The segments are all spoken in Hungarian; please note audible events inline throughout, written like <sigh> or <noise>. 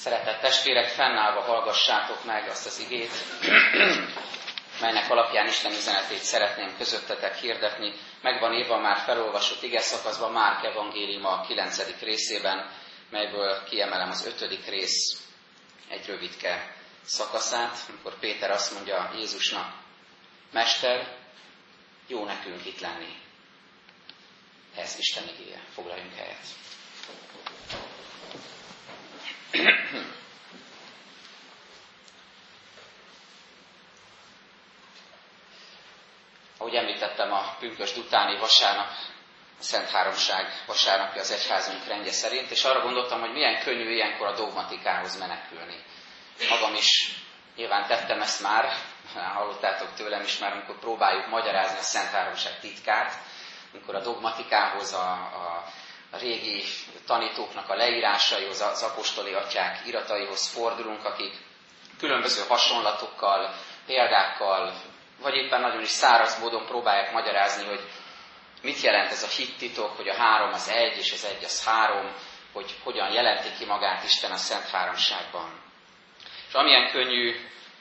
Szeretett testvérek, fennállva hallgassátok meg azt az igét, <clears throat> melynek alapján Isten üzenetét szeretném közöttetek hirdetni. Megvan írva már felolvasott ige szakaszban Márk evangéliuma a 9. részében, melyből kiemelem az 5. rész egy rövidke szakaszát, amikor Péter azt mondja Jézusnak, Mester, jó nekünk itt lenni. Ez Isten igéje. Foglaljunk helyet. Ahogy említettem, a pünkösd utáni vasárnap, a Szent Háromság vasárnapja az egyházunk rendje szerint, és arra gondoltam, hogy milyen könnyű ilyenkor a dogmatikához menekülni. Magam is nyilván tettem ezt már, hallottátok tőlem is már, amikor próbáljuk magyarázni a Szent Háromság titkát, amikor a dogmatikához, a, a, a régi tanítóknak a leírásaihoz, az apostoli atyák irataihoz fordulunk, akik különböző hasonlatokkal, példákkal, vagy éppen nagyon is száraz módon próbálják magyarázni, hogy mit jelent ez a hittitok, hogy a három az egy, és az egy az három, hogy hogyan jelenti ki magát Isten a Szent Háromságban. És amilyen könnyű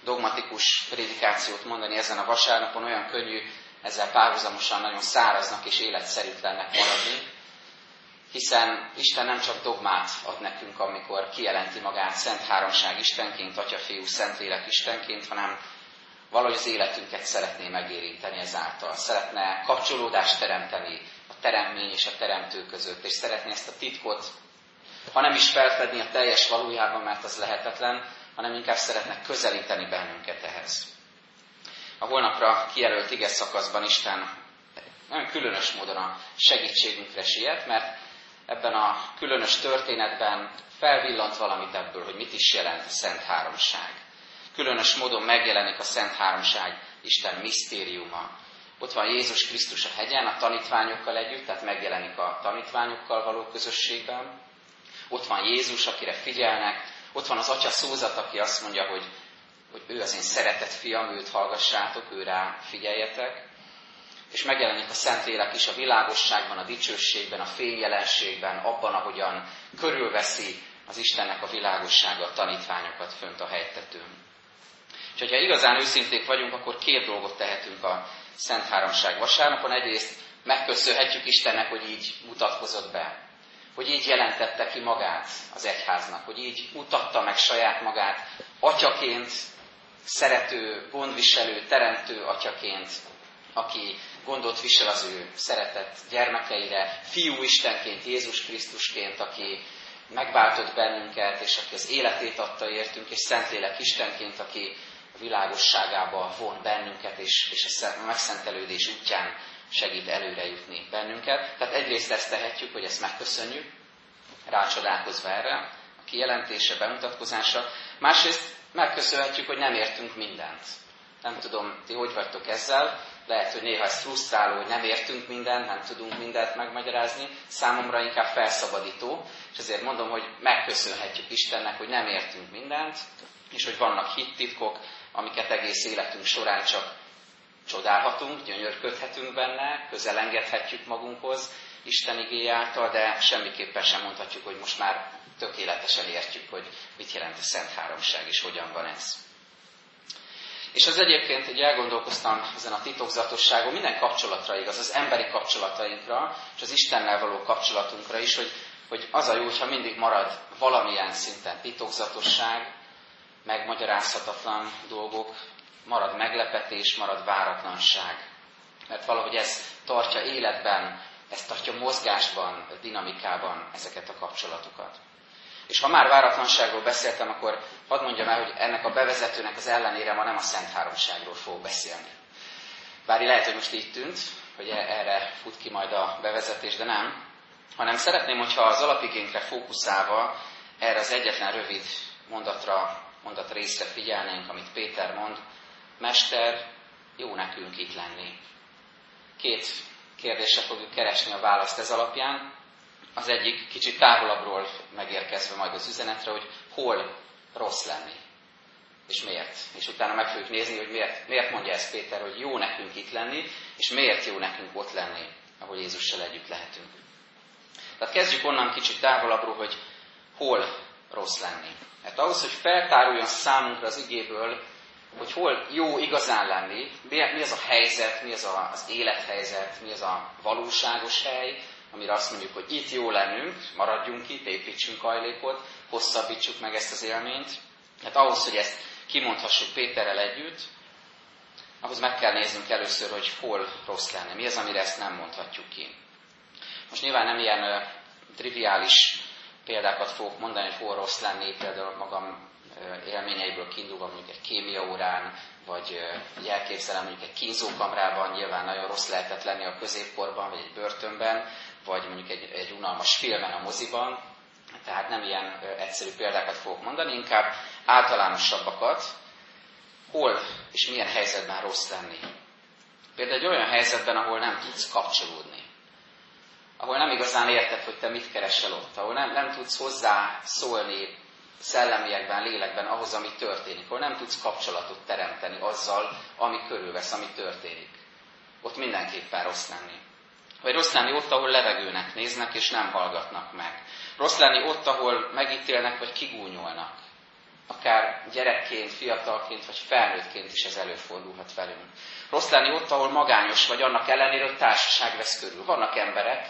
dogmatikus prédikációt mondani ezen a vasárnapon, olyan könnyű ezzel párhuzamosan nagyon száraznak és életszerűtlennek maradni, hiszen Isten nem csak dogmát ad nekünk, amikor kijelenti magát Szent Háromság Istenként, Atya, Fiú, Szentlélek Istenként, hanem valahogy az életünket szeretné megérinteni ezáltal. Szeretne kapcsolódást teremteni a teremmény és a teremtő között, és szeretné ezt a titkot, ha nem is felfedni a teljes valójában, mert az lehetetlen, hanem inkább szeretne közelíteni bennünket ehhez. A holnapra kijelölt ige szakaszban Isten nagyon különös módon a segítségünkre siet, mert ebben a különös történetben felvillant valamit ebből, hogy mit is jelent a Szent Háromság. Különös módon megjelenik a Szent Háromság Isten misztériuma. Ott van Jézus Krisztus a hegyen, a tanítványokkal együtt, tehát megjelenik a tanítványokkal való közösségben. Ott van Jézus, akire figyelnek, ott van az Atya szózat, aki azt mondja, hogy, hogy ő az én szeretett fiam, őt hallgassátok, ő rá figyeljetek. És megjelenik a Szentlélek is a világosságban, a dicsőségben, a fényjelenségben, abban, ahogyan körülveszi az Istennek a világossága a tanítványokat fönt a helytetőn. És hogyha igazán őszinték vagyunk, akkor két dolgot tehetünk a Szent Háromság vasárnapon. Egyrészt megköszönhetjük Istennek, hogy így mutatkozott be hogy így jelentette ki magát az egyháznak, hogy így mutatta meg saját magát atyaként, szerető, gondviselő, teremtő atyaként, aki gondot visel az ő szeretett gyermekeire, fiú Istenként, Jézus Krisztusként, aki megváltott bennünket, és aki az életét adta értünk, és Szentlélek Istenként, aki a világosságába von bennünket, és, és a megszentelődés útján segít előre jutni bennünket. Tehát egyrészt ezt tehetjük, hogy ezt megköszönjük, rácsodálkozva erre, a kijelentése, bemutatkozása. Másrészt megköszönhetjük, hogy nem értünk mindent. Nem tudom, ti hogy vagytok ezzel, lehet, hogy néha ez frusztráló, hogy nem értünk mindent, nem tudunk mindent megmagyarázni, számomra inkább felszabadító, és ezért mondom, hogy megköszönhetjük Istennek, hogy nem értünk mindent, és hogy vannak hittitkok, amiket egész életünk során csak csodálhatunk, gyönyörködhetünk benne, közelengedhetjük magunkhoz Isten igény által, de semmiképpen sem mondhatjuk, hogy most már tökéletesen értjük, hogy mit jelent a Szent Háromság, és hogyan van ez. És az egyébként, hogy elgondolkoztam ezen a titokzatosságon, minden kapcsolatra igaz, az emberi kapcsolatainkra, és az Istennel való kapcsolatunkra is, hogy, hogy az a jó, hogyha mindig marad valamilyen szinten titokzatosság, megmagyarázhatatlan dolgok, marad meglepetés, marad váratlanság. Mert valahogy ez tartja életben, ez tartja mozgásban, dinamikában ezeket a kapcsolatokat. És ha már váratlanságról beszéltem, akkor hadd mondjam el, hogy ennek a bevezetőnek az ellenére ma nem a Szent Háromságról fogok beszélni. Bár lehet, hogy most így tűnt, hogy e- erre fut ki majd a bevezetés, de nem. Hanem szeretném, hogyha az alapigénkre fókuszálva erre az egyetlen rövid mondatra, mondat részre figyelnénk, amit Péter mond, Mester, jó nekünk itt lenni. Két kérdésre fogjuk keresni a választ ez alapján. Az egyik kicsit távolabbról megérkezve majd az üzenetre, hogy hol rossz lenni. És miért? És utána meg fogjuk nézni, hogy miért, miért mondja ezt Péter, hogy jó nekünk itt lenni, és miért jó nekünk ott lenni, ahol Jézussal együtt lehetünk. Tehát kezdjük onnan kicsit távolabbról, hogy hol rossz lenni. Hát ahhoz, hogy feltáruljon számunkra az igéből, hogy hol jó igazán lenni, mi az a helyzet, mi az a, az élethelyzet, mi az a valóságos hely, amire azt mondjuk, hogy itt jó lennünk, maradjunk itt, építsünk ajlékot, hosszabbítsuk meg ezt az élményt. Hát ahhoz, hogy ezt kimondhassuk Péterrel együtt, ahhoz meg kell néznünk először, hogy hol rossz lenne, mi az, amire ezt nem mondhatjuk ki. Most nyilván nem ilyen uh, triviális példákat fogok mondani, hogy hol rossz lenni, például magam élményeiből kiindulva mondjuk egy kémia órán, vagy egy elképzelem mondjuk egy kínzókamrában, nyilván nagyon rossz lehetett lenni a középkorban, vagy egy börtönben, vagy mondjuk egy, egy unalmas filmen a moziban, tehát nem ilyen egyszerű példákat fogok mondani, inkább általánosabbakat, hol és milyen helyzetben rossz lenni. Például egy olyan helyzetben, ahol nem tudsz kapcsolódni, ahol nem igazán érted, hogy te mit keresel ott, ahol nem, nem tudsz hozzá szólni szellemiekben, lélekben ahhoz, ami történik, ahol nem tudsz kapcsolatot teremteni azzal, ami körülvesz, ami történik. Ott mindenképpen rossz lenni. Vagy rossz lenni ott, ahol levegőnek néznek, és nem hallgatnak meg. Rossz lenni ott, ahol megítélnek, vagy kigúnyolnak. Akár gyerekként, fiatalként, vagy felnőttként is ez előfordulhat velünk. Rossz lenni ott, ahol magányos vagy, annak ellenére, hogy társaság vesz körül. Vannak emberek,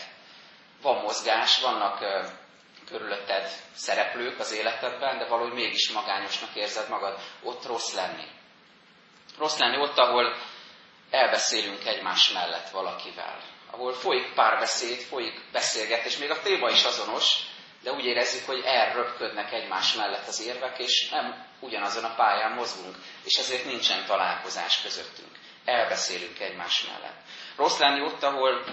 van mozgás, vannak körülötted szereplők az életedben, de valahogy mégis magányosnak érzed magad. Ott rossz lenni. Rossz lenni ott, ahol elbeszélünk egymás mellett valakivel. Ahol folyik párbeszéd, folyik beszélgetés, még a téma is azonos, de úgy érezzük, hogy elröpködnek egymás mellett az érvek, és nem ugyanazon a pályán mozgunk, és ezért nincsen találkozás közöttünk. Elbeszélünk egymás mellett. Rossz lenni ott, ahol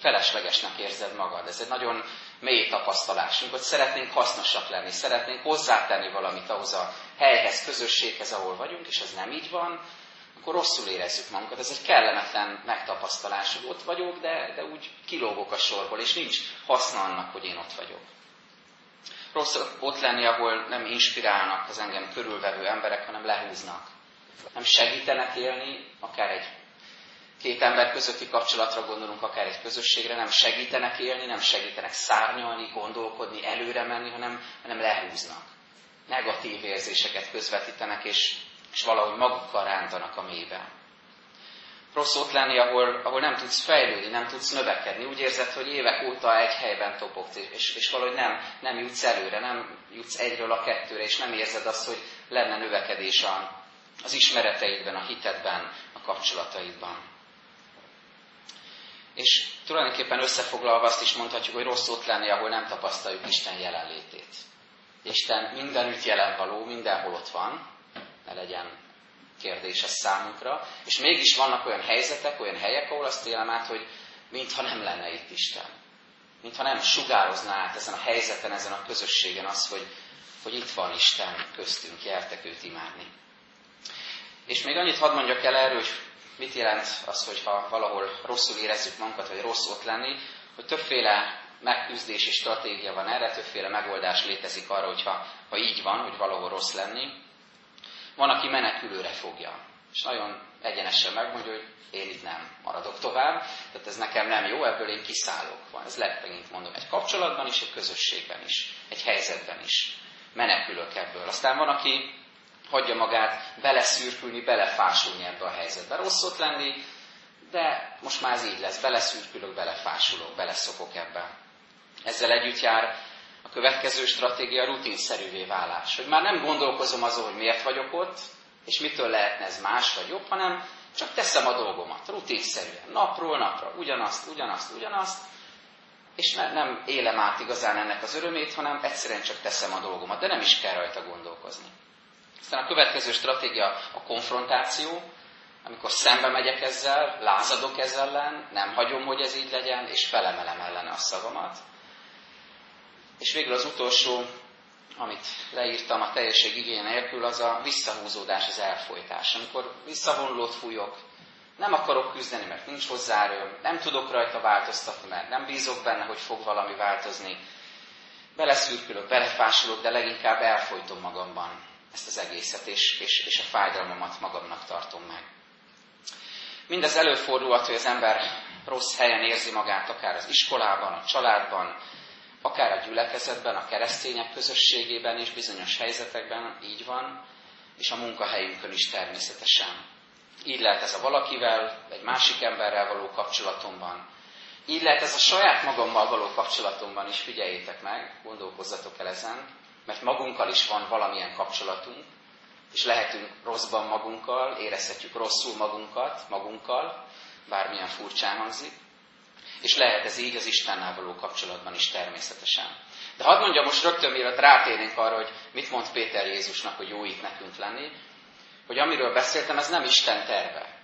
feleslegesnek érzed magad. Ez egy nagyon mély tapasztalásunk, hogy szeretnénk hasznosak lenni, szeretnénk hozzátenni valamit ahhoz a helyhez, közösséghez, ahol vagyunk, és ez nem így van, akkor rosszul érezzük magunkat. Ez egy kellemetlen megtapasztalás, hogy ott vagyok, de, de úgy kilógok a sorból, és nincs haszna annak, hogy én ott vagyok. Rossz ott lenni, ahol nem inspirálnak az engem körülvevő emberek, hanem lehúznak. Nem segítenek élni, akár egy két ember közötti kapcsolatra gondolunk, akár egy közösségre, nem segítenek élni, nem segítenek szárnyalni, gondolkodni, előre menni, hanem, hanem lehúznak. Negatív érzéseket közvetítenek, és, és valahogy magukkal rántanak a mélyben. Rossz ott lenni, ahol, ahol nem tudsz fejlődni, nem tudsz növekedni. Úgy érzed, hogy évek óta egy helyben topogsz, és, és valahogy nem, nem jutsz előre, nem jutsz egyről a kettőre, és nem érzed azt, hogy lenne növekedés a, az ismereteidben, a hitedben, a kapcsolataidban. És tulajdonképpen összefoglalva azt is mondhatjuk, hogy rossz ott lenni, ahol nem tapasztaljuk Isten jelenlétét. Isten mindenütt jelen való, mindenhol ott van, ne legyen kérdés ez számunkra, és mégis vannak olyan helyzetek, olyan helyek, ahol azt élem át, hogy mintha nem lenne itt Isten. Mintha nem sugározná át ezen a helyzeten, ezen a közösségen az, hogy, hogy itt van Isten köztünk, gyertek őt imádni. És még annyit hadd mondjak el erről, hogy mit jelent az, hogyha valahol rosszul érezzük magunkat, vagy rossz ott lenni, hogy többféle megküzdési stratégia van erre, többféle megoldás létezik arra, hogyha ha így van, hogy valahol rossz lenni. Van, aki menekülőre fogja, és nagyon egyenesen megmondja, hogy én itt nem maradok tovább, tehát ez nekem nem jó, ebből én kiszállok. Van, ez lehet mondom, egy kapcsolatban is, egy közösségben is, egy helyzetben is. Menekülök ebből. Aztán van, aki hagyja magát beleszürkülni, belefásulni ebbe a helyzetbe. Rossz ott lenni, de most már ez így lesz, beleszürkülök, belefásulok, beleszokok ebbe. Ezzel együtt jár a következő stratégia rutinszerűvé válás. Hogy már nem gondolkozom azon, hogy miért vagyok ott, és mitől lehetne ez más vagy jobb, hanem csak teszem a dolgomat, rutinszerűen, napról napra, ugyanazt, ugyanazt, ugyanazt, és ne, nem élem át igazán ennek az örömét, hanem egyszerűen csak teszem a dolgomat, de nem is kell rajta gondolkozni. Aztán a következő stratégia a konfrontáció, amikor szembe megyek ezzel, lázadok ezzel ellen, nem hagyom, hogy ez így legyen, és felemelem ellene a szavamat. És végül az utolsó, amit leírtam a teljesség igény nélkül, az a visszahúzódás, az elfolytás. Amikor visszavonulót fújok, nem akarok küzdeni, mert nincs hozzá erőm, nem tudok rajta változtatni, mert nem bízok benne, hogy fog valami változni. Beleszürkülök, belefásulok, de leginkább elfolytom magamban ezt az egészet, és, és, és a fájdalmamat magamnak tartom meg. Mindez előfordulhat, hogy az ember rossz helyen érzi magát, akár az iskolában, a családban, akár a gyülekezetben, a keresztények közösségében és bizonyos helyzetekben így van, és a munkahelyünkön is természetesen. Így lehet ez a valakivel, egy másik emberrel való kapcsolatomban. Így lehet ez a saját magammal való kapcsolatomban is, figyeljétek meg, gondolkozzatok el ezen, mert magunkkal is van valamilyen kapcsolatunk, és lehetünk rosszban magunkkal, érezhetjük rosszul magunkat, magunkkal, bármilyen furcsán hangzik, és lehet ez így az Istennel való kapcsolatban is természetesen. De hadd mondjam most rögtön, mielőtt rátérnénk arra, hogy mit mond Péter Jézusnak, hogy jó itt nekünk lenni, hogy amiről beszéltem, ez nem Isten terve.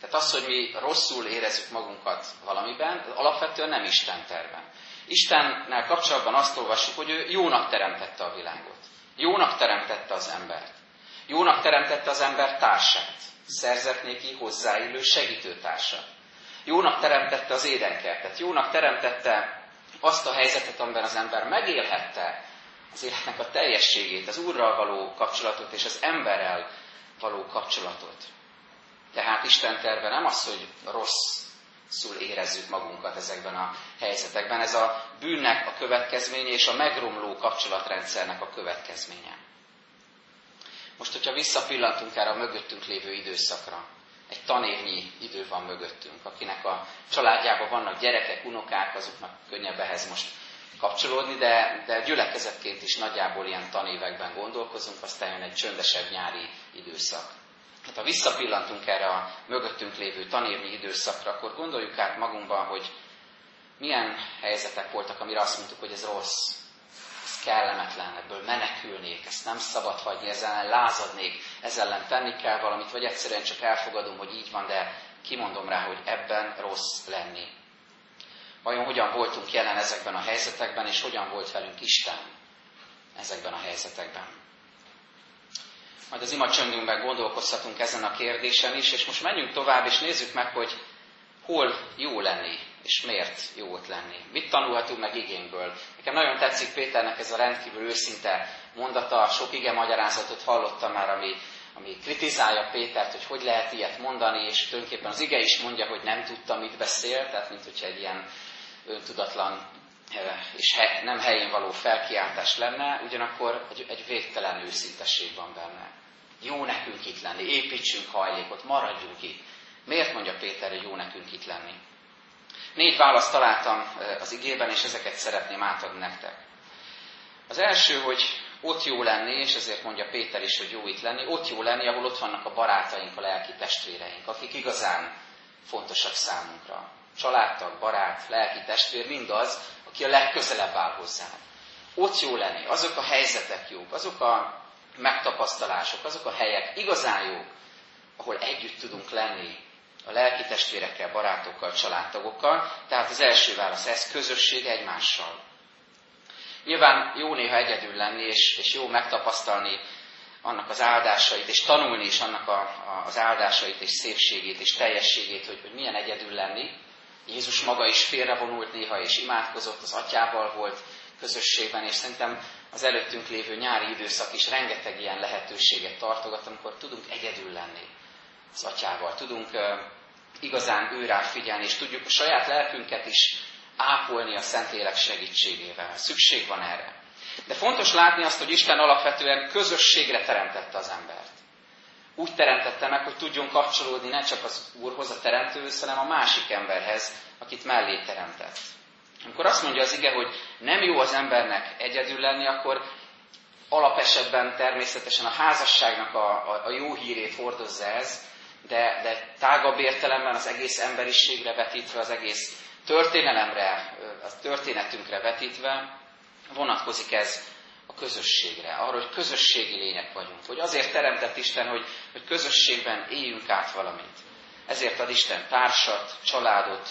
Tehát az, hogy mi rosszul érezzük magunkat valamiben, alapvetően nem Isten terve. Istennel kapcsolatban azt olvassuk, hogy ő jónak teremtette a világot. Jónak teremtette az embert. Jónak teremtette az ember társát. Szerzett néki hozzáillő segítőtársat. Jónak teremtette az édenkertet. Jónak teremtette azt a helyzetet, amiben az ember megélhette az életnek a teljességét, az Úrral való kapcsolatot és az emberrel való kapcsolatot. Tehát Isten terve nem az, hogy rosszul érezzük magunkat ezekben a helyzetekben. Ez a bűnnek a következménye és a megromló kapcsolatrendszernek a következménye. Most, hogyha visszapillantunk erre a mögöttünk lévő időszakra, egy tanévnyi idő van mögöttünk, akinek a családjában vannak gyerekek, unokák, azoknak könnyebb ehhez most kapcsolódni, de, de gyülekezetként is nagyjából ilyen tanévekben gondolkozunk, aztán jön egy csöndesebb nyári időszak. Hát ha visszapillantunk erre a mögöttünk lévő tanévnyi időszakra, akkor gondoljuk át magunkban, hogy milyen helyzetek voltak, amire azt mondtuk, hogy ez rossz, kellemetlen, ebből menekülnék, ezt nem szabad hagyni, ezzel ellen lázadnék, ezzel ellen tenni kell valamit, vagy egyszerűen csak elfogadom, hogy így van, de kimondom rá, hogy ebben rossz lenni. Vajon hogyan voltunk jelen ezekben a helyzetekben, és hogyan volt velünk Isten ezekben a helyzetekben? Majd az ima csöndünkben gondolkozhatunk ezen a kérdésen is, és most menjünk tovább, és nézzük meg, hogy hol jó lenni, és miért jó ott lenni. Mit tanulhatunk meg igényből? Nekem nagyon tetszik Péternek ez a rendkívül őszinte mondata, sok ige magyarázatot hallottam már, ami, ami kritizálja Pétert, hogy hogy lehet ilyet mondani, és tulajdonképpen az ige is mondja, hogy nem tudta, mit beszél, tehát mint hogyha egy ilyen öntudatlan és he, nem helyén való felkiáltás lenne, ugyanakkor egy, egy végtelen őszintesség van benne. Jó nekünk itt lenni, építsünk hajlékot, maradjunk itt. Miért mondja Péter, hogy jó nekünk itt lenni? Négy választ találtam az igében, és ezeket szeretném átadni nektek. Az első, hogy ott jó lenni, és ezért mondja Péter is, hogy jó itt lenni, ott jó lenni, ahol ott vannak a barátaink, a lelki testvéreink, akik igazán fontosak számunkra. Családtag, barát, lelki testvér, mindaz, aki a legközelebb áll hozzá. Ott jó lenni, azok a helyzetek jók, azok a megtapasztalások, azok a helyek igazán jók, ahol együtt tudunk lenni a lelki testvérekkel, barátokkal, családtagokkal. Tehát az első válasz ez, közösség egymással. Nyilván jó néha egyedül lenni, és, és jó megtapasztalni annak az áldásait, és tanulni is annak a, a, az áldásait, és szépségét, és teljességét, hogy, hogy milyen egyedül lenni. Jézus maga is félrevonult néha, és imádkozott, az atyával volt közösségben, és szerintem az előttünk lévő nyári időszak is rengeteg ilyen lehetőséget tartogat, amikor tudunk egyedül lenni az atyával, tudunk igazán őrá figyelni, és tudjuk a saját lelkünket is ápolni a Szentlélek segítségével. Szükség van erre. De fontos látni azt, hogy Isten alapvetően közösségre teremtette az embert. Úgy teremtette meg, hogy tudjon kapcsolódni ne csak az Úrhoz, a teremtőhöz, hanem a másik emberhez, akit mellé teremtett. Amikor azt mondja az ige, hogy nem jó az embernek egyedül lenni, akkor alapesetben természetesen a házasságnak a, a, a jó hírét hordozza ez, de, de tágabb értelemben az egész emberiségre vetítve, az egész történelemre, a történetünkre vetítve vonatkozik ez a közösségre, arra, hogy közösségi lények vagyunk, hogy azért teremtett Isten, hogy, hogy közösségben éljünk át valamit. Ezért ad Isten társat, családot,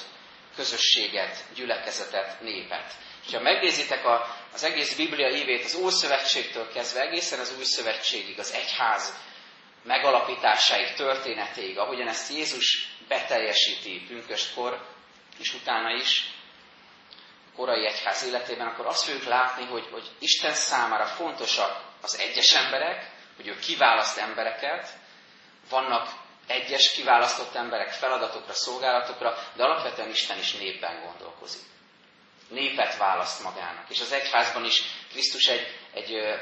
közösséget, gyülekezetet, népet. És ha megnézitek a, az egész Biblia évét az Ószövetségtől kezdve egészen az Új Szövetségig, az egyház megalapításáig, történetéig, ahogyan ezt Jézus beteljesíti pünköstkor, és utána is, korai egyház életében, akkor azt fogjuk látni, hogy, hogy Isten számára fontosak az egyes emberek, hogy ő kiválaszt embereket, vannak egyes kiválasztott emberek feladatokra, szolgálatokra, de alapvetően Isten is népben gondolkozik. népet választ magának. És az egyházban is Krisztus egy, egy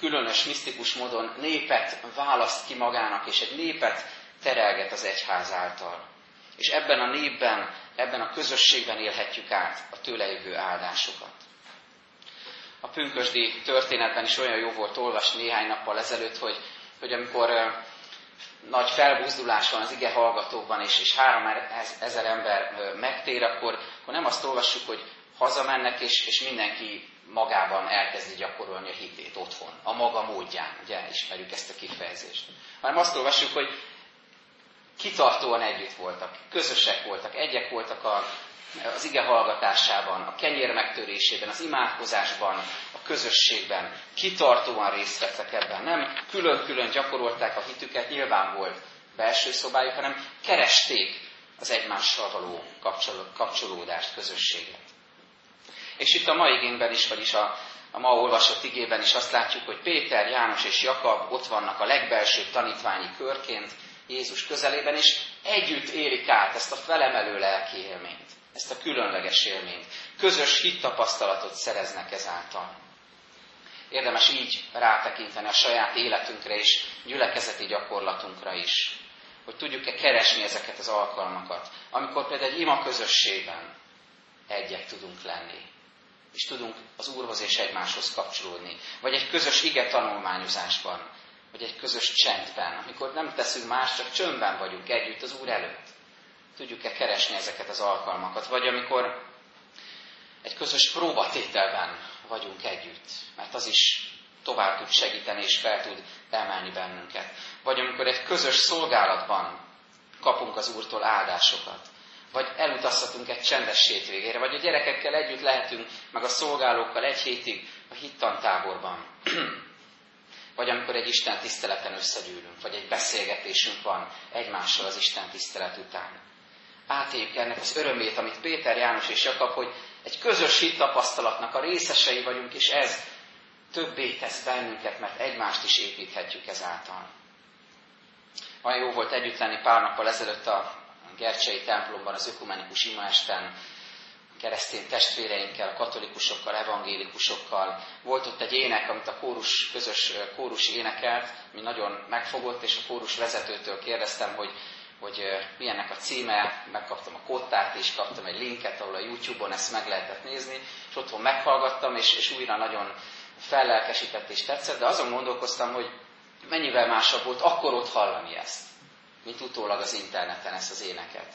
különös, misztikus módon népet választ ki magának, és egy népet terelget az egyház által. És ebben a népben, ebben a közösségben élhetjük át a tőle jövő áldásokat. A pünkösdi történetben is olyan jó volt olvasni néhány nappal ezelőtt, hogy, hogy amikor nagy felbuzdulás van az ige hallgatókban, és, és három ezer ember megtér, akkor, akkor nem azt olvassuk, hogy hazamennek, és, és mindenki magában elkezdi gyakorolni a hitét otthon, a maga módján, ugye ismerjük ezt a kifejezést. Hanem azt olvassuk, hogy kitartóan együtt voltak, közösek voltak, egyek voltak a, az ige hallgatásában, a kenyér megtörésében, az imádkozásban, a közösségben, kitartóan részt vettek ebben. Nem külön-külön gyakorolták a hitüket, nyilván volt belső szobájuk, hanem keresték az egymással való kapcsolódást, közösséget. És itt a mai igényben is, vagyis a, a ma olvasott igében is azt látjuk, hogy Péter, János és Jakab ott vannak a legbelsőbb tanítványi körként Jézus közelében, és együtt élik át ezt a felemelő lelki élményt, ezt a különleges élményt. Közös hittapasztalatot szereznek ezáltal. Érdemes így rátekinteni a saját életünkre és gyülekezeti gyakorlatunkra is, hogy tudjuk-e keresni ezeket az alkalmakat, amikor például egy ima közösségben egyek tudunk lenni, és tudunk az Úrhoz és egymáshoz kapcsolódni. Vagy egy közös ige tanulmányozásban, vagy egy közös csendben, amikor nem teszünk más, csak csöndben vagyunk együtt az Úr előtt. Tudjuk-e keresni ezeket az alkalmakat? Vagy amikor egy közös próbatételben vagyunk együtt, mert az is tovább tud segíteni és fel tud emelni bennünket. Vagy amikor egy közös szolgálatban kapunk az Úrtól áldásokat vagy elutazhatunk egy csendes hétvégére, vagy a gyerekekkel együtt lehetünk, meg a szolgálókkal egy hétig a hittantáborban. <clears throat> vagy amikor egy Isten tiszteleten összegyűlünk, vagy egy beszélgetésünk van egymással az Isten tisztelet után. Átéljük ennek az örömét, amit Péter, János és Jakab, hogy egy közös hittapasztalatnak a részesei vagyunk, és ez többé tesz bennünket, mert egymást is építhetjük ezáltal. Olyan jó volt együtt lenni pár nappal ezelőtt a Gercsei templomban az ökumenikus imaesten keresztény testvéreinkkel, a katolikusokkal, evangélikusokkal. Volt ott egy ének, amit a kórus, közös kórus énekelt, mi nagyon megfogott, és a kórus vezetőtől kérdeztem, hogy, hogy milyennek a címe, megkaptam a kottát, és kaptam egy linket, ahol a YouTube-on ezt meg lehetett nézni, és otthon meghallgattam, és, és újra nagyon fellelkesített és tetszett, de azon gondolkoztam, hogy mennyivel másabb volt akkor ott hallani ezt mint utólag az interneten ezt az éneket.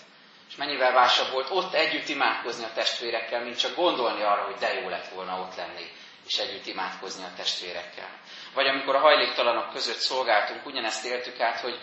És mennyivel másabb volt ott együtt imádkozni a testvérekkel, mint csak gondolni arra, hogy de jó lett volna ott lenni, és együtt imádkozni a testvérekkel. Vagy amikor a hajléktalanok között szolgáltunk, ugyanezt éltük át, hogy,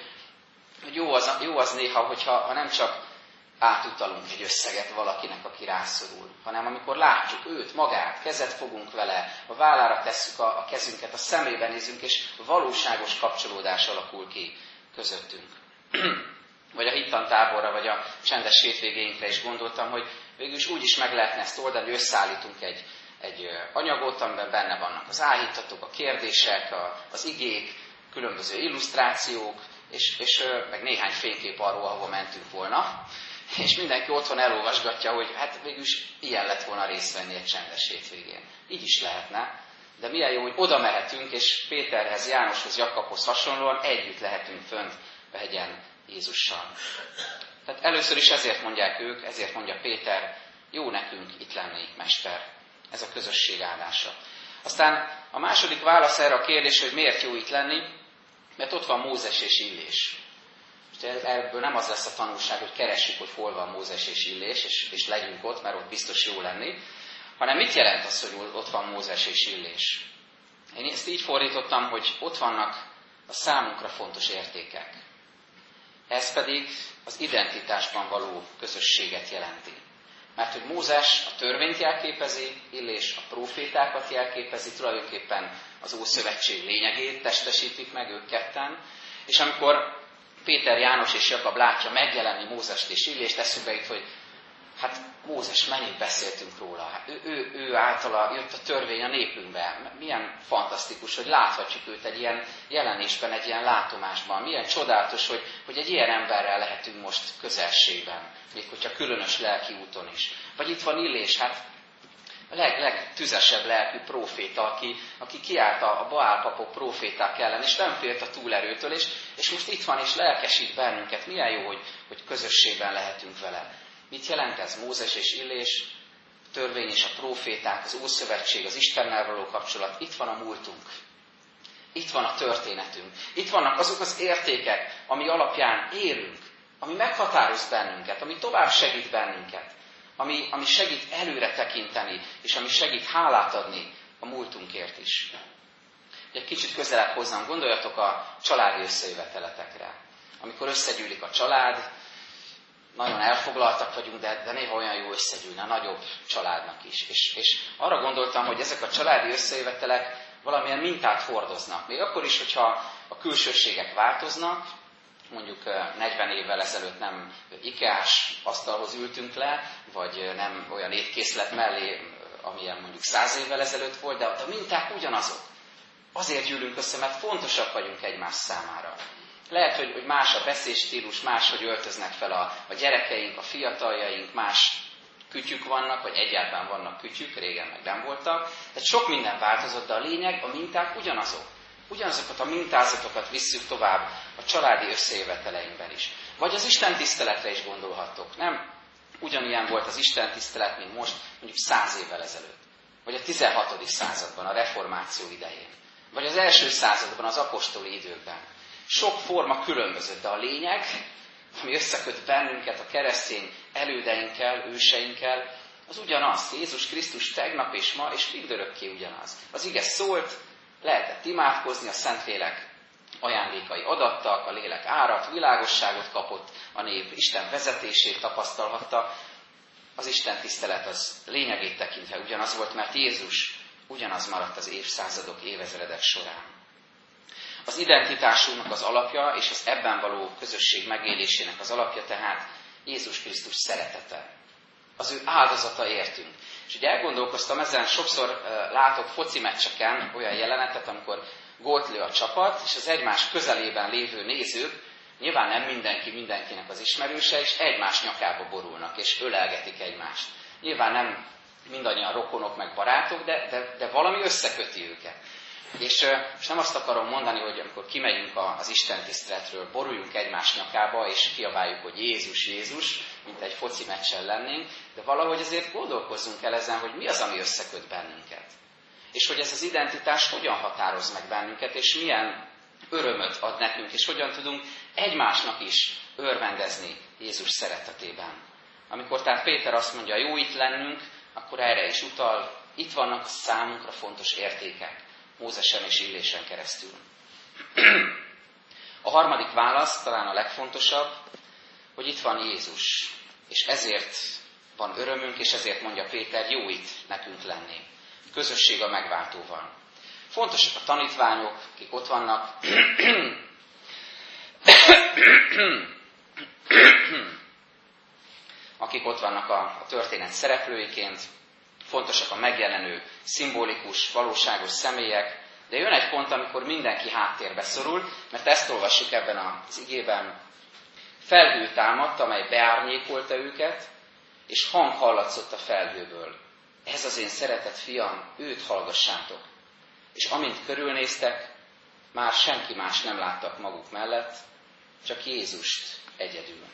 hogy jó, az, jó az néha, hogyha ha nem csak átutalunk egy összeget valakinek, aki rászorul, hanem amikor látjuk őt, magát, kezet fogunk vele, a vállára tesszük a, a kezünket, a szemébe nézünk, és valóságos kapcsolódás alakul ki közöttünk. <clears throat> vagy a hittantáborra, vagy a csendes hétvégéinkre is gondoltam, hogy végül is úgy is meg lehetne ezt oldani, hogy összeállítunk egy, egy anyagot, amiben benne vannak az áhítatok, a kérdések, a, az igék, különböző illusztrációk, és, és meg néhány fénykép arról, ahova mentünk volna, <laughs> és mindenki otthon elolvasgatja, hogy hát végül is ilyen lett volna részt venni egy csendes hétvégén. Így is lehetne, de milyen jó, hogy oda mehetünk, és Péterhez, Jánoshoz, Jakabhoz hasonlóan együtt lehetünk fönt a hegyen Jézussal. Tehát először is ezért mondják ők, ezért mondja Péter, jó nekünk itt lenni, Mester. Ez a közösség áldása. Aztán a második válasz erre a kérdés, hogy miért jó itt lenni, mert ott van Mózes és Illés. És ebből nem az lesz a tanulság, hogy keressük, hogy hol van Mózes és Illés, és, és legyünk ott, mert ott biztos jó lenni, hanem mit jelent az, hogy ott van Mózes és Illés? Én ezt így fordítottam, hogy ott vannak a számunkra fontos értékek. Ez pedig az identitásban való közösséget jelenti. Mert hogy Mózes a törvényt jelképezi, Illés a profétákat jelképezi, tulajdonképpen az Ószövetség lényegét testesítik meg ők ketten, és amikor Péter János és Jakab látja megjelenni Mózest és Illést, eszükbe jut, hogy hát Mózes, mennyit beszéltünk róla. Hát ő, ő, ő általa jött a törvény a népünkbe. Milyen fantasztikus, hogy láthatjuk őt egy ilyen jelenésben, egy ilyen látomásban. Milyen csodálatos, hogy, hogy egy ilyen emberrel lehetünk most közelségben, még hogyha különös lelki úton is. Vagy itt van Illés, hát a leg, legtüzesebb lelkű proféta, aki, aki kiállt a, a Baál papok proféták ellen, és nem félt a túlerőtől, és, és most itt van, és lelkesít bennünket. Milyen jó, hogy, hogy közösségben lehetünk vele. Mit jelent ez Mózes és Illés? törvény és a proféták, az Ószövetség, az Istennel való kapcsolat, itt van a múltunk. Itt van a történetünk. Itt vannak azok az értékek, ami alapján érünk, ami meghatároz bennünket, ami tovább segít bennünket, ami, ami segít előre tekinteni, és ami segít hálát adni a múltunkért is. Egy kicsit közelebb hozzám, gondoljatok a családi összejöveteletekre. Amikor összegyűlik a család, nagyon elfoglaltak vagyunk, de, de néha olyan jó összegyűlni a nagyobb családnak is. És, és arra gondoltam, hogy ezek a családi összejövetelek valamilyen mintát hordoznak. Még akkor is, hogyha a külsőségek változnak, mondjuk 40 évvel ezelőtt nem ikeás asztalhoz ültünk le, vagy nem olyan étkészlet mellé, amilyen mondjuk 100 évvel ezelőtt volt, de a minták ugyanazok. Azért gyűlünk össze, mert fontosak vagyunk egymás számára. Lehet, hogy, hogy más a beszédstílus, más, hogy öltöznek fel a, a gyerekeink, a fiataljaink, más kütyük vannak, vagy egyáltalán vannak kütyük, régen meg nem voltak. Tehát sok minden változott, de a lényeg, a minták ugyanazok. Ugyanazokat a mintázatokat visszük tovább a családi összejöveteleinkben is. Vagy az Isten tiszteletre is gondolhattok, nem? Ugyanilyen volt az Isten tisztelet, mint most, mondjuk száz évvel ezelőtt. Vagy a 16. században, a reformáció idején. Vagy az első században, az apostoli időkben. Sok forma különbözött, de a lényeg, ami összeköt bennünket a keresztény elődeinkkel, őseinkkel, az ugyanaz. Jézus Krisztus tegnap és ma, és mindörökké ugyanaz. Az ige szólt, lehetett imádkozni, a Szentlélek ajándékai adattak, a lélek árat, világosságot kapott, a nép Isten vezetését tapasztalhatta. Az Isten tisztelet az lényegét tekintve ugyanaz volt, mert Jézus ugyanaz maradt az évszázadok, évezredek során. Az identitásunknak az alapja, és az ebben való közösség megélésének az alapja tehát Jézus Krisztus szeretete. Az ő áldozata értünk. És ugye elgondolkoztam ezen, sokszor látok foci meccseken olyan jelenetet, amikor gólt lő a csapat, és az egymás közelében lévő nézők, nyilván nem mindenki mindenkinek az ismerőse, és egymás nyakába borulnak, és ölelgetik egymást. Nyilván nem mindannyian rokonok meg barátok, de, de, de valami összeköti őket. És, és nem azt akarom mondani, hogy amikor kimegyünk az Isten tiszteletről, boruljunk egymás nyakába, és kiabáljuk, hogy Jézus, Jézus, mint egy foci meccsen lennénk, de valahogy azért gondolkozzunk el ezen, hogy mi az, ami összeköt bennünket. És hogy ez az identitás hogyan határoz meg bennünket, és milyen örömöt ad nekünk, és hogyan tudunk egymásnak is örvendezni Jézus szeretetében. Amikor tehát Péter azt mondja, jó itt lennünk, akkor erre is utal, itt vannak számunkra fontos értékek. Mózesen és Illésen keresztül. A harmadik válasz, talán a legfontosabb, hogy itt van Jézus, és ezért van örömünk, és ezért mondja Péter, jó itt nekünk lenni. Közösség a megváltóval. Fontosak a tanítványok, akik ott vannak. akik ott vannak a, a történet szereplőiként, fontosak a megjelenő, szimbolikus, valóságos személyek, de jön egy pont, amikor mindenki háttérbe szorul, mert ezt olvassuk ebben az igében. Felhő támadt, amely beárnyékolta őket, és hang hallatszott a felhőből. Ez az én szeretett fiam, őt hallgassátok. És amint körülnéztek, már senki más nem láttak maguk mellett, csak Jézust egyedül.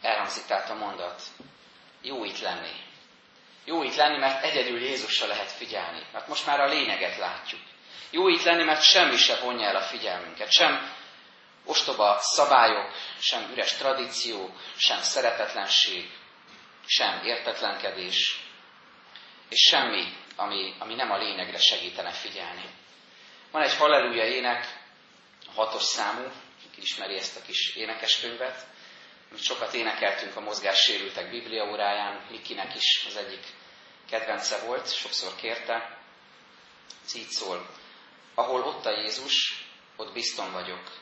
Elhangzik tehát a mondat, jó itt lenni. Jó itt lenni, mert egyedül Jézusra lehet figyelni. Mert most már a lényeget látjuk. Jó itt lenni, mert semmi se vonja el a figyelmünket. Sem ostoba szabályok, sem üres tradíciók, sem szeretetlenség, sem értetlenkedés, és semmi, ami, ami nem a lényegre segítene figyelni. Van egy halleluja ének, hatos számú, ki ismeri ezt a kis énekeskönyvet, sokat énekeltünk a mozgássérültek bibliaóráján, Likinek is az egyik kedvence volt, sokszor kérte. Ez így szól. Ahol ott a Jézus, ott bizton vagyok.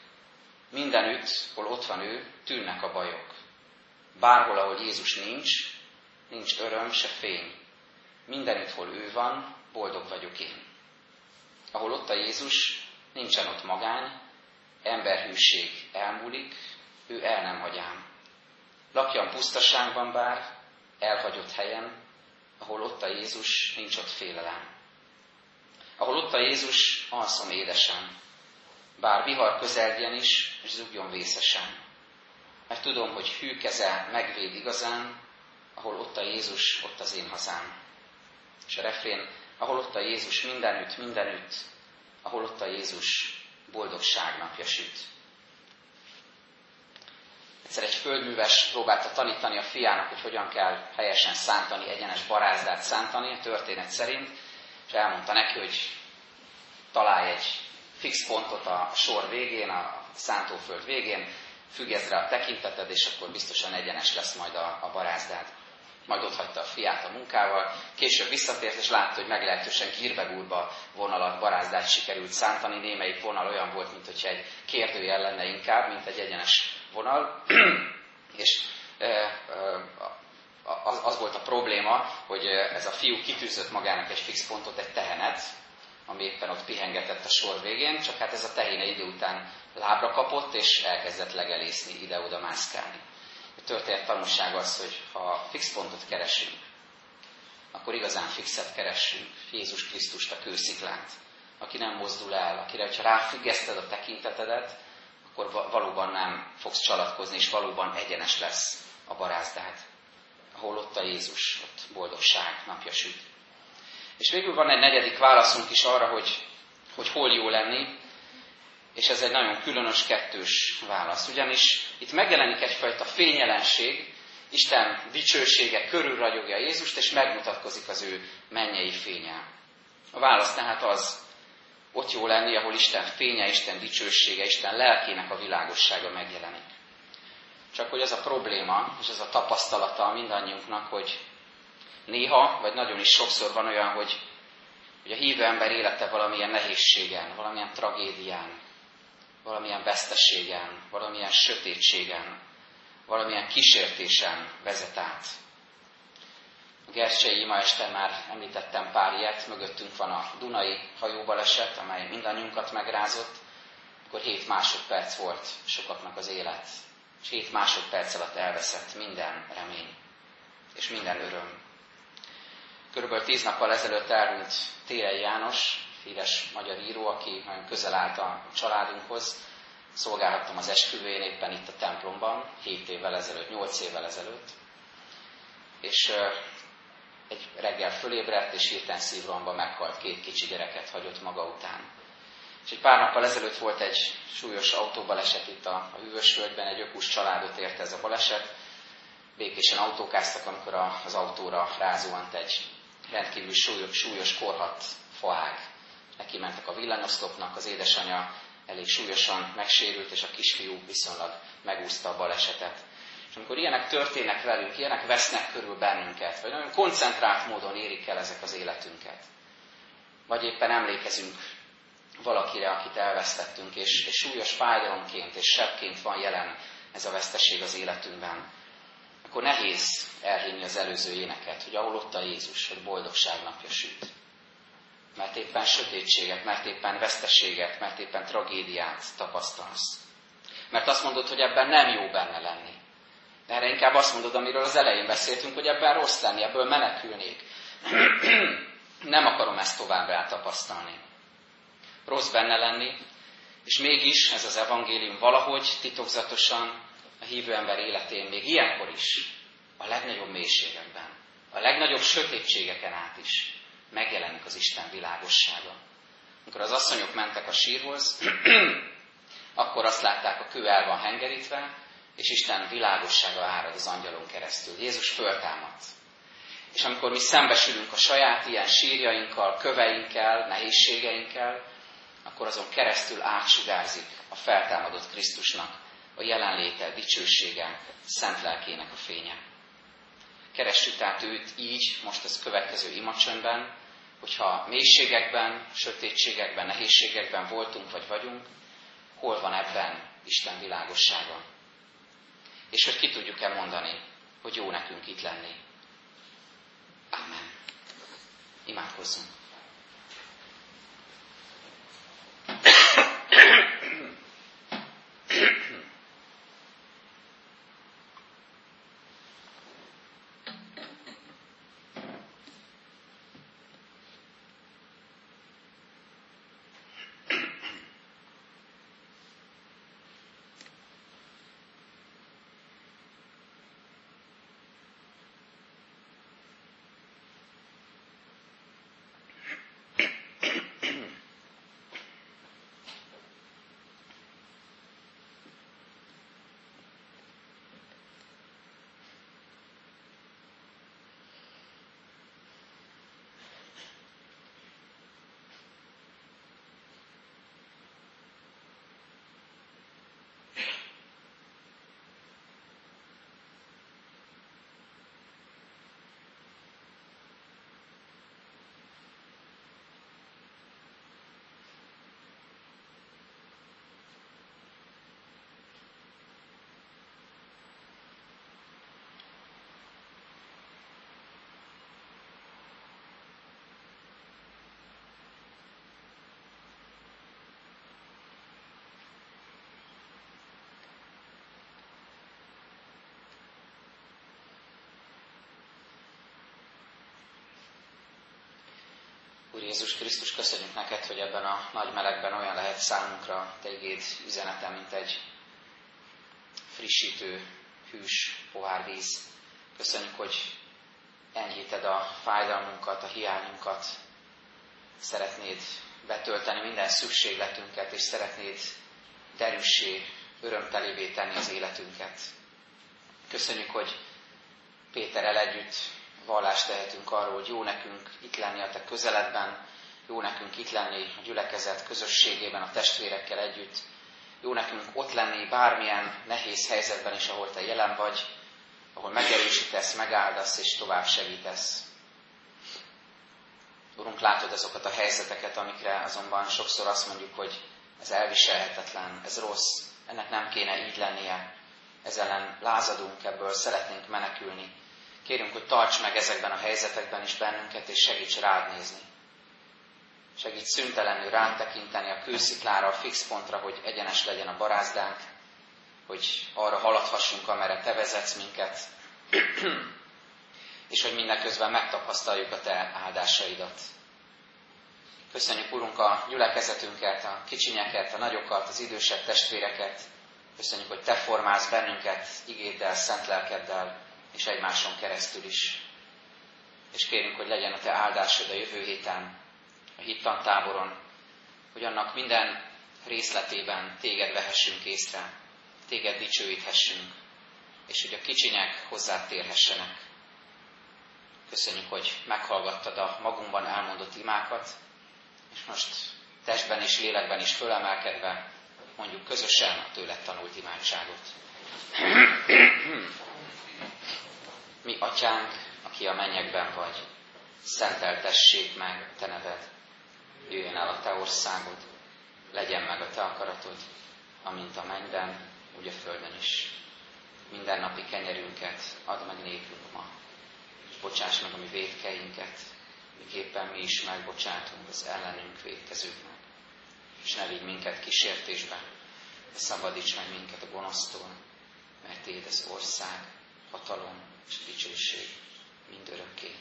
Mindenütt, hol ott van ő, tűnnek a bajok. Bárhol, ahol Jézus nincs, nincs öröm, se fény. Mindenütt, hol ő van, boldog vagyok én. Ahol ott a Jézus, nincsen ott magány, emberhűség elmúlik, ő el nem hagyám. Lakjam pusztaságban bár, elhagyott helyen, ahol ott a Jézus, nincs ott félelem. Ahol ott a Jézus, alszom édesen, bár vihar közeljen is, és zugjon vészesen. Mert tudom, hogy hű keze megvéd igazán, ahol ott a Jézus, ott az én hazám. És a refrén, ahol ott a Jézus mindenütt, mindenütt, ahol ott a Jézus boldogság napja süt. Földműves próbálta tanítani a fiának, hogy hogyan kell helyesen szántani, egyenes barázdát szántani, a történet szerint, és elmondta neki, hogy találj egy fix pontot a sor végén, a szántóföld végén, függesz rá a tekinteted, és akkor biztosan egyenes lesz majd a, a barázdád. Majd ott hagyta a fiát a munkával, később visszatért, és látta, hogy meglehetősen gírbegúrba vonalat, barázdát sikerült szántani. Némelyik vonal olyan volt, mint hogy egy kérdőjel lenne inkább, mint egy egyenes vonal. <clears throat> és az, volt a probléma, hogy ez a fiú kitűzött magának egy fix pontot, egy tehenet, ami éppen ott pihengetett a sor végén, csak hát ez a tehéne idő után lábra kapott, és elkezdett legelészni, ide-oda mászkálni. A történet tanulság az, hogy ha fix pontot keresünk, akkor igazán fixet keressünk, Jézus Krisztust, a kősziklát, aki nem mozdul el, akire, hogyha ráfüggeszted a tekintetedet, akkor valóban nem fogsz csalatkozni, és valóban egyenes lesz a barázdád. Ahol ott a Jézus, ott boldogság napja süt. És végül van egy negyedik válaszunk is arra, hogy, hogy hol jó lenni, és ez egy nagyon különös kettős válasz. Ugyanis itt megjelenik egyfajta fényjelenség, Isten dicsősége körülragyogja Jézust, és megmutatkozik az ő mennyei fénye. A válasz tehát az, ott jó lenni, ahol Isten fénye, Isten dicsősége, Isten lelkének a világossága megjelenik. Csak hogy az a probléma, és ez a tapasztalata mindannyiunknak, hogy néha, vagy nagyon is sokszor van olyan, hogy, hogy a hívő ember élete valamilyen nehézségen, valamilyen tragédián, valamilyen veszteségen, valamilyen sötétségen, valamilyen kísértésen vezet át. Gercsei ima este már említettem pár ilyet, mögöttünk van a Dunai hajóbaleset, amely mindannyiunkat megrázott, akkor 7 másodperc volt sokaknak az élet, és 7 másodperc alatt elveszett minden remény, és minden öröm. Körülbelül tíz nappal ezelőtt elhunyt Térei János, híres magyar író, aki nagyon közel állt a családunkhoz. Szolgálhattam az esküvőjén éppen itt a templomban, 7 évvel ezelőtt, 8 évvel ezelőtt. És egy reggel fölébredt, és hirtelen szívrohamban meghalt két kicsi gyereket hagyott maga után. És egy pár nappal ezelőtt volt egy súlyos autóbaleset itt a, a Hűvösvölgyben, egy ökus családot érte ez a baleset. Békésen autókáztak, amikor a, az autóra rázuhant egy rendkívül súlyos, súlyos korhat faág. Neki mentek a villanyoszlopnak, az édesanyja elég súlyosan megsérült, és a kisfiú viszonylag megúszta a balesetet. És amikor ilyenek történnek velünk, ilyenek vesznek körül bennünket, vagy nagyon koncentrált módon érik el ezek az életünket, vagy éppen emlékezünk valakire, akit elvesztettünk, és, és súlyos fájdalomként és sebként van jelen ez a veszteség az életünkben, akkor nehéz elhinni az előző éneket, hogy ahol ott a Jézus, hogy boldogság napja süt. Mert éppen sötétséget, mert éppen veszteséget, mert éppen tragédiát tapasztalsz. Mert azt mondod, hogy ebben nem jó benne lenni. Erre inkább azt mondod, amiről az elején beszéltünk, hogy ebben rossz lenni, ebből menekülnék. <clears throat> nem akarom ezt tovább tapasztalni. Rossz benne lenni, és mégis ez az evangélium valahogy titokzatosan a hívő ember életén még ilyenkor is, a legnagyobb mélységekben, a legnagyobb sötétségeken át is megjelenik az Isten világossága. Amikor az asszonyok mentek a sírhoz, <clears throat> akkor azt látták, a kő el van hengerítve, és Isten világossága árad az angyalon keresztül. Jézus föltámadt. És amikor mi szembesülünk a saját ilyen sírjainkkal, köveinkkel, nehézségeinkkel, akkor azon keresztül átsugárzik a feltámadott Krisztusnak a jelenléte, dicsősége, szent lelkének a fénye. Keressük tehát őt így, most az következő imacsönben, hogyha mélységekben, sötétségekben, nehézségekben voltunk vagy vagyunk, hol van ebben Isten világossága. És hogy ki tudjuk-e mondani, hogy jó nekünk itt lenni. Amen. Imádkozzunk. Jézus Krisztus, köszönjük neked, hogy ebben a nagy melegben olyan lehet számunkra te igéd üzenete, mint egy frissítő, hűs pohárvíz. Köszönjük, hogy enyhíted a fájdalmunkat, a hiányunkat. Szeretnéd betölteni minden szükségletünket, és szeretnéd derűssé, örömtelévé tenni az életünket. Köszönjük, hogy Péterrel együtt vallást tehetünk arról, hogy jó nekünk itt lenni a te közeledben, jó nekünk itt lenni a gyülekezet közösségében, a testvérekkel együtt, jó nekünk ott lenni bármilyen nehéz helyzetben is, ahol te jelen vagy, ahol megerősítesz, megáldasz és tovább segítesz. Urunk, látod azokat a helyzeteket, amikre azonban sokszor azt mondjuk, hogy ez elviselhetetlen, ez rossz, ennek nem kéne így lennie, ezzel ellen lázadunk ebből, szeretnénk menekülni. Kérünk, hogy tarts meg ezekben a helyzetekben is bennünket, és segíts rád nézni. Segíts szüntelenül rád tekinteni a kősziklára, a fix pontra, hogy egyenes legyen a barázdánk, hogy arra haladhassunk, amerre te vezetsz minket, <clears throat> és hogy mindeközben megtapasztaljuk a te áldásaidat. Köszönjük, Urunk, a gyülekezetünket, a kicsinyeket, a nagyokat, az idősebb testvéreket. Köszönjük, hogy Te formálsz bennünket igéddel, szent lelkeddel, és egymáson keresztül is. És kérünk, hogy legyen a Te áldásod a jövő héten, a hittantáboron, hogy annak minden részletében Téged vehessünk észre, Téged dicsőíthessünk, és hogy a kicsinyek hozzátérhessenek. Köszönjük, hogy meghallgattad a magunkban elmondott imákat, és most testben és lélekben is fölemelkedve mondjuk közösen a tőled tanult imádságot. Mi atyánk, aki a mennyekben vagy, szenteltessék meg te neved, jöjjön el a te országod, legyen meg a te akaratod, amint a mennyben, úgy a földön is. Minden napi kenyerünket add meg nékünk ma, és bocsáss meg a mi védkeinket, miképpen mi is megbocsátunk az ellenünk védkezőknek. És ne vigy minket kísértésbe, de szabadíts meg minket a gonosztól, mert Téd az ország, hatalom és dicsőség mindörökké.